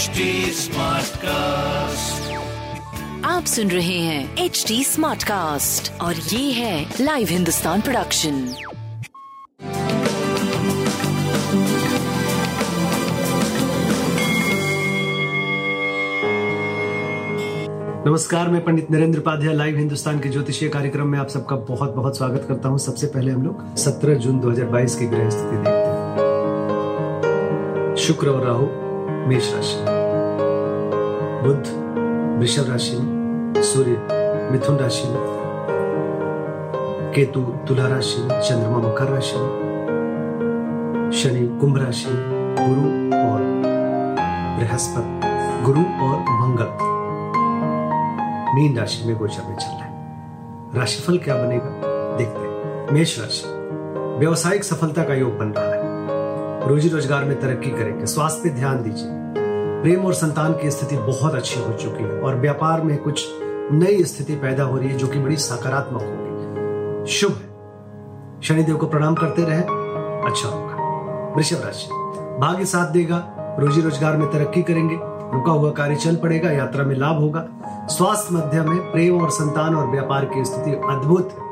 HD Smartcast. आप सुन रहे हैं एच डी स्मार्ट कास्ट और ये है लाइव हिंदुस्तान प्रोडक्शन नमस्कार मैं पंडित नरेंद्र उपाध्याय लाइव हिंदुस्तान के ज्योतिषीय कार्यक्रम में आप सबका बहुत बहुत स्वागत करता हूँ। सबसे पहले हम लोग 17 जून 2022 की ग्रह स्थिति देखते हैं। शुक्र और राहु मेष राशि। बुध, वृषभ राशि में सूर्य, मिथुन राशि में केतु, तुला राशि में चंद्रमा, मकर राशि में शनि, कुंभ राशि, गुरु और बृहस्पति, गुरु और मंगल। मीन राशि में गोचर में चल रहा है। राशिफल क्या बनेगा? देखते हैं। मेष राशि। व्यवसायिक सफलता का योग बन रहा है। रोजी रोज़गार में तरक्की करेंगे स्वास्थ्य पे ध्यान दीजिए। प्रेम और संतान की स्थिति बहुत अच्छी हो चुकी है, और व्यापार में कुछ नई स्थिति पैदा हो रही है, जो कि बड़ी सकारात्मक होगी। शुभ है। शनिदेव को प्रणाम करते रहे। अच्छा होगा। वृषभ राशि। भाग्य साथ देगा, रोजी रोज़गार में तरक्की करेंगे, रुका हुआ कार्य चल पड़ेगा, यात्रा में लाभ होगा। स्वास्थ्य मध्यम है प्रेम और संतान और व्यापार की स्थिति अद्भुत है।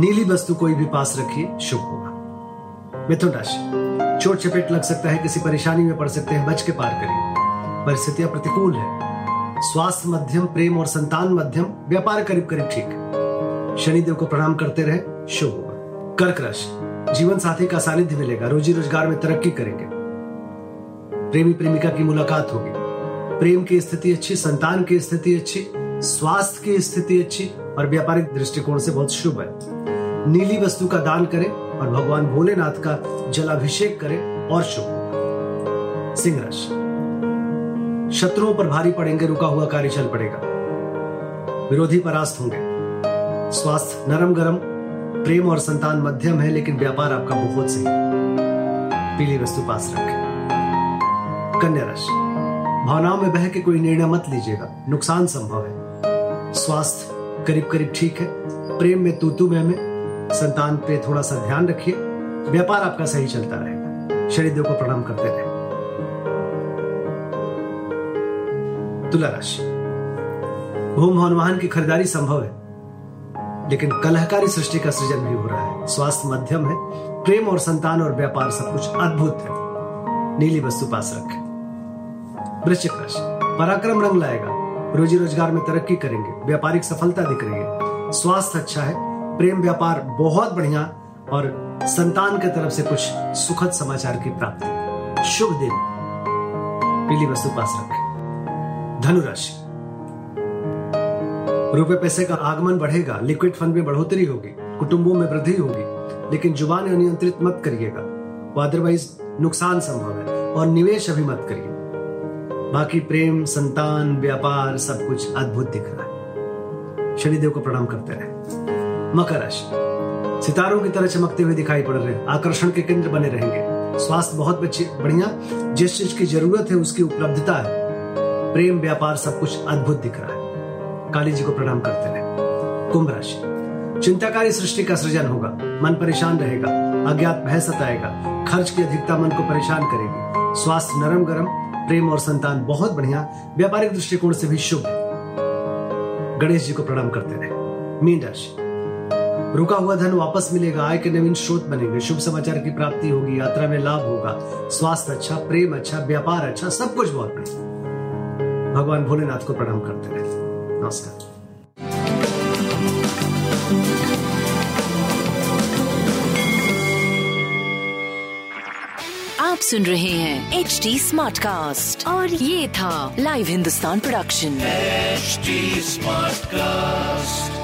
नीली वस्तु कोई भी पास रखिए, शुभ होगा। मिथुन राशि। चोट चपेट लग सकता है, किसी परेशानी में पड़ सकते हैं, बच के पार करिए परिस्थितियाँ प्रतिकूल है। स्वास्थ्य मध्यम, प्रेम और संतान मध्यम, व्यापार करीब करीब ठीक। शनिदेव को प्रणाम करते रहे, शुभ होगा। कर्क राशि, जीवन साथी का सानिध्य मिलेगा, रोजी रोज़गार में तरक्की करेंगे। प्रेमी प्रेमिका की मुलाकात होगी। प्रेम की स्थिति अच्छी, संतान की स्थिति अच्छी, स्वास्थ्य की स्थिति अच्छी और व्यापारिक दृष्टिकोण से बहुत शुभ है। नीली वस्तु का दान करें और भगवान भोलेनाथ का जलाभिषेक करें और शुभ सिंह राशि। शत्रुओं पर भारी पड़ेंगे, रुका हुआ कार्य चल पड़ेगा। विरोधी परास्त होंगे। स्वास्थ्य नरम गरम प्रेम और संतान मध्यम है, लेकिन व्यापार आपका बहुत सही। पीली वस्तु पास रखें। कन्या राशि। भावनाओं में बह के कोई निर्णय मत लीजिएगा। नुकसान संभव है। स्वास्थ्य करीब करीब ठीक है। प्रेम में तूतू में में संतान पे थोड़ा सा ध्यान रखिए। व्यापार आपका सही चलता रहेगा। शनिदेव को प्रणाम करते रहे। तुला राशि। भूम भवन वाहन की खरीदारी संभव है। लेकिन कलहकारी सृष्टि का सृजन भी हो रहा है। स्वास्थ्य मध्यम है। प्रेम और संतान और व्यापार सब कुछ अद्भुत है। नीली वस्तु पास रखें। वृश्चिक राशि। पराक्रम रंग लाएगा। रोजी रोज़गार में तरक्की करेंगे। व्यापारिक सफलता दिख रही है। स्वास्थ्य अच्छा है। प्रेम व्यापार बहुत बढ़िया और संतान के तरफ़ से कुछ सुखद समाचार की प्राप्ति। शुभ दिन। पीली वस्तु पास रखें। धनु राशि रुपए पैसे का आगमन बढ़ेगा लिक्विड फंड में बढ़ोतरी होगी, कुटुंबों में वृद्धि होगी, लेकिन ज़ुबान अनियंत्रित मत करिएगा। वो अदरवाइज़ नुकसान संभव है और निवेश अभी मत करिए। बाकी प्रेम, संतान, व्यापार, सब कुछ अद्भुत दिख रहा है। शनिदेव को प्रणाम करते रहे। मकर राशि। सितारों की तरह चमकते हुए दिखाई पड़ रहे हैं। आकर्षण के केंद्र बने रहेंगे। स्वास्थ्य बहुत बढ़िया। जिस चीज़ की ज़रूरत है, उसकी उपलब्धता है। प्रेम, व्यापार, सब कुछ अद्भुत दिख रहा है। काली जी को प्रणाम करते रहे कुंभ राशि। चिंताकारी सृष्टि का सृजन होगा। मन परेशान रहेगा। अज्ञात भय सताएगा। खर्च की अधिकता मन को परेशान करेगी। स्वास्थ्य नरम गरम प्रेम और संतान बहुत बढ़िया। व्यापारिक दृष्टिकोण से भी शुभ गणेश जी को प्रणाम करते रहे मीन राशि। रुका हुआ धन वापस मिलेगा आय के नवीन स्रोत बनेंगे। शुभ समाचार की प्राप्ति होगी यात्रा में लाभ होगा। स्वास्थ्य अच्छा प्रेम अच्छा व्यापार अच्छा सब कुछ बहुत बढ़िया। भगवान भोलेनाथ को प्रणाम करते रहे। नमस्कार। आप सुन रहे हैं एच डी स्मार्ट कास्ट और ये था live Hindustan production smart Smartcast.